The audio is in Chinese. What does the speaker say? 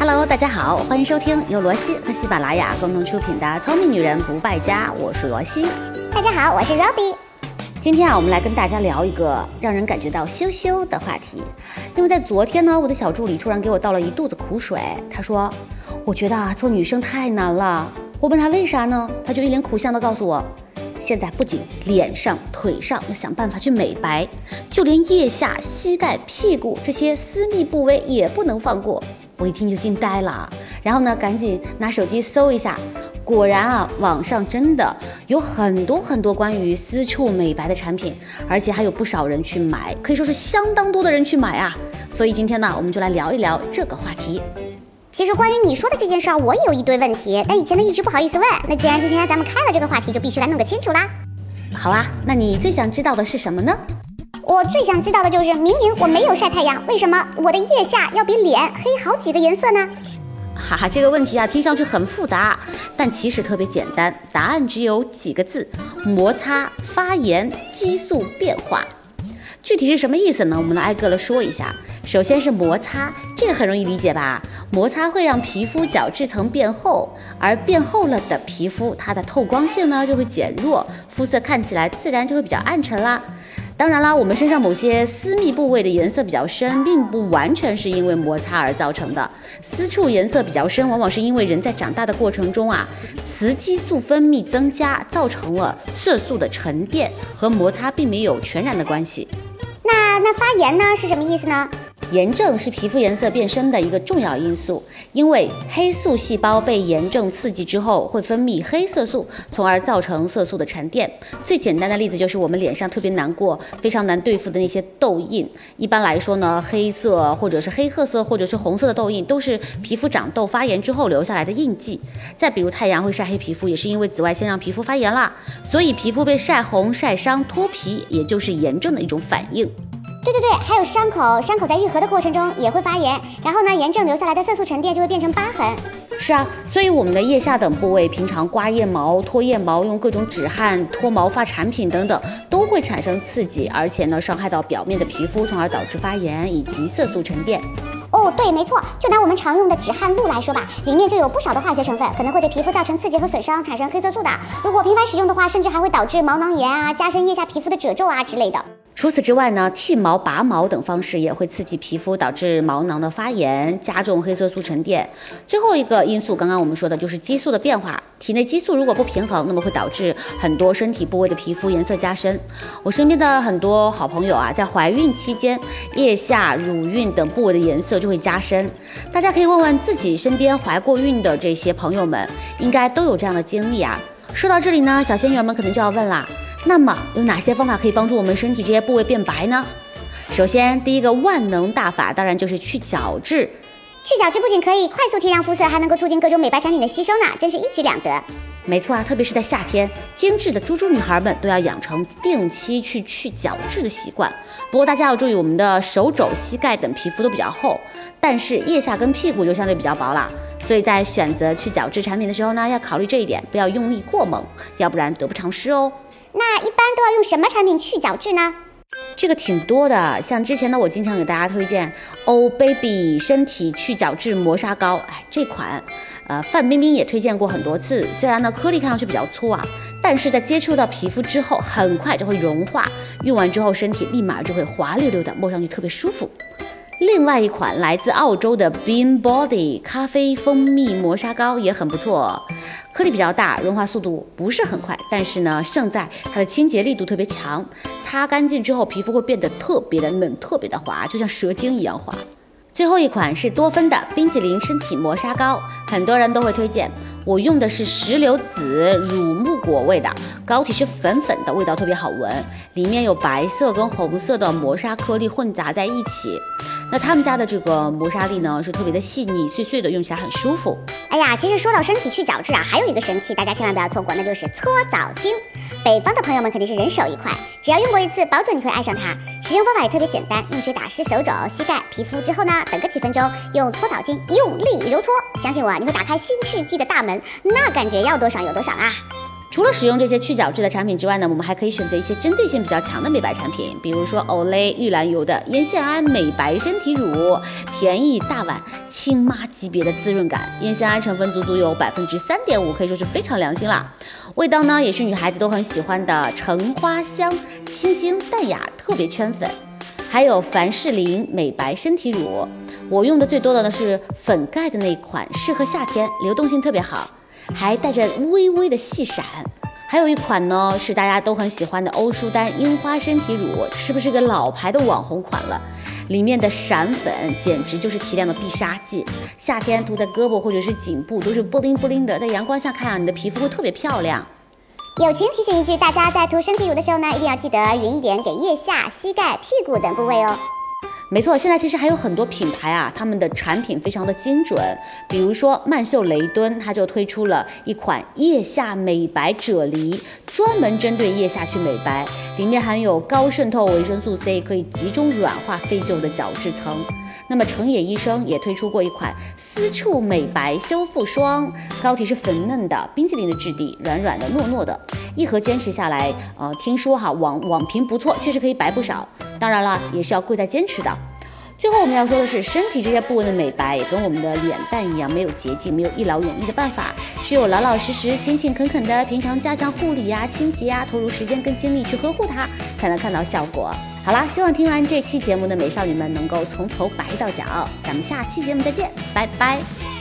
Hello，大家好，欢迎收听由罗西和喜马拉雅共同出品的《聪明女人不败家》，我是罗西。大家好，我是 Robbie。今天啊，我们来跟大家聊一个让人感觉到羞羞的话题。因为在昨天呢，我的小助理突然给我倒了一肚子苦水。他说：“我觉得啊，做女生太难了。”我问他为啥呢？他就一脸苦相的告诉我：“现在不仅脸上、腿上要想办法去美白，就连腋下、膝盖、屁股这些私密部位也不能放过。”我一听就惊呆了，然后呢，赶紧拿手机搜一下，果然啊，网上真的有很多很多关于私处美白的产品，而且还有不少人去买，可以说是相当多的人去买啊。所以今天呢，我们就来聊一聊这个话题。其实关于你说的这件事儿，我也有一堆问题，但以前呢一直不好意思问。那既然今天咱们开了这个话题，就必须来弄个清楚啦。好啊，那你最想知道的是什么呢？我最想知道的就是，明明我没有晒太阳，为什么我的腋下要比脸黑好几个颜色呢？哈哈，这个问题啊，听上去很复杂，但其实特别简单，答案只有几个字：摩擦、发炎、激素变化。具体是什么意思呢？我们来挨个了说一下。首先是摩擦，这个很容易理解吧？摩擦会让皮肤角质层变厚，而变厚了的皮肤，它的透光性呢就会减弱，肤色看起来自然就会比较暗沉啦。当然啦，我们身上某些私密部位的颜色比较深，并不完全是因为摩擦而造成的。私处颜色比较深，往往是因为人在长大的过程中啊，雌激素分泌增加，造成了色素的沉淀，和摩擦并没有全然的关系。那那发炎呢，是什么意思呢？炎症是皮肤颜色变深的一个重要因素，因为黑素细胞被炎症刺激之后会分泌黑色素，从而造成色素的沉淀。最简单的例子就是我们脸上特别难过、非常难对付的那些痘印。一般来说呢，黑色或者是黑褐色或者是红色的痘印都是皮肤长痘发炎之后留下来的印记。再比如太阳会晒黑皮肤，也是因为紫外线让皮肤发炎啦。所以皮肤被晒红、晒伤、脱皮，也就是炎症的一种反应。对对对，还有伤口，伤口在愈合的过程中也会发炎，然后呢，炎症留下来的色素沉淀就会变成疤痕。是啊，所以我们的腋下等部位，平常刮腋毛、脱腋毛，用各种止汗、脱毛发产品等等，都会产生刺激，而且呢，伤害到表面的皮肤，从而导致发炎以及色素沉淀。哦，对，没错，就拿我们常用的止汗露来说吧，里面就有不少的化学成分，可能会对皮肤造成刺激和损伤，产生黑色素的。如果频繁使用的话，甚至还会导致毛囊炎啊，加深腋下皮肤的褶皱啊之类的。除此之外呢，剃毛、拔毛等方式也会刺激皮肤，导致毛囊的发炎，加重黑色素沉淀。最后一个因素，刚刚我们说的就是激素的变化。体内激素如果不平衡，那么会导致很多身体部位的皮肤颜色加深。我身边的很多好朋友啊，在怀孕期间，腋下、乳晕等部位的颜色就会加深。大家可以问问自己身边怀过孕的这些朋友们，应该都有这样的经历啊。说到这里呢，小仙女们可能就要问啦。那么有哪些方法可以帮助我们身体这些部位变白呢？首先，第一个万能大法当然就是去角质。去角质不仅可以快速提亮肤色，还能够促进各种美白产品的吸收呢，真是一举两得。没错啊，特别是在夏天，精致的猪猪女孩们都要养成定期去去角质的习惯。不过大家要注意，我们的手肘、膝盖等皮肤都比较厚，但是腋下跟屁股就相对比较薄了。所以在选择去角质产品的时候呢，要考虑这一点，不要用力过猛，要不然得不偿失哦。那一般都要用什么产品去角质呢？这个挺多的，像之前呢，我经常给大家推荐 Oh Baby 身体去角质磨砂膏，哎，这款，呃，范冰冰也推荐过很多次。虽然呢颗粒看上去比较粗啊，但是在接触到皮肤之后，很快就会融化，用完之后身体立马就会滑溜溜的，摸上去特别舒服。另外一款来自澳洲的 Bean Body 咖啡蜂蜜磨砂膏也很不错，颗粒比较大，融化速度不是很快，但是呢，胜在它的清洁力度特别强，擦干净之后皮肤会变得特别的嫩，特别的滑，就像蛇精一样滑。最后一款是多芬的冰淇淋身体磨砂膏，很多人都会推荐。我用的是石榴籽乳木果味的膏体，是粉粉的，味道特别好闻，里面有白色跟红色的磨砂颗粒混杂在一起。那他们家的这个磨砂粒呢，是特别的细腻，碎碎的，用起来很舒服。哎呀，其实说到身体去角质啊，还有一个神器，大家千万不要错过，那就是搓澡巾。北方的朋友们肯定是人手一块，只要用过一次，保准你会爱上它。使用方法也特别简单，用水打湿手肘、膝盖、皮肤之后呢，等个几分钟，用搓澡巾用力揉搓，相信我，你会打开新世纪的大门，那感觉要多爽有多爽啊！除了使用这些去角质的产品之外呢，我们还可以选择一些针对性比较强的美白产品，比如说 Olay 玉兰油的烟酰胺美白身体乳，便宜大碗，亲妈级别的滋润感，烟酰胺成分足足有百分之三点五，可以说是非常良心啦。味道呢也是女孩子都很喜欢的橙花香，清新淡雅，特别圈粉。还有凡士林美白身体乳，我用的最多的呢是粉盖的那款，适合夏天，流动性特别好。还带着微微的细闪，还有一款呢是大家都很喜欢的欧舒丹樱花身体乳，是不是个老牌的网红款了？里面的闪粉简直就是提亮的必杀技，夏天涂在胳膊或者是颈部都是布灵布灵的，在阳光下看啊，你的皮肤会特别漂亮。友情提醒一句，大家在涂身体乳的时候呢，一定要记得匀一点给腋下、膝盖、屁股等部位哦。没错，现在其实还有很多品牌啊，他们的产品非常的精准。比如说曼秀雷敦，它就推出了一款腋下美白啫喱，专门针对腋下去美白，里面含有高渗透维生素 C，可以集中软化废旧的角质层。那么成野医生也推出过一款私处美白修复霜，膏体是粉嫩的冰淇淋的质地，软软的糯糯的，一盒坚持下来，呃，听说哈网网评不错，确实可以白不少。当然了，也是要贵在坚持的。最后我们要说的是，身体这些部位的美白也跟我们的脸蛋一样，没有捷径，没有一劳永逸的办法，只有老老实实、勤勤恳恳的平常加强护理呀、清洁呀，投入时间跟精力去呵护它，才能看到效果。好啦，希望听完这期节目的美少女们能够从头白到脚。咱们下期节目再见，拜拜。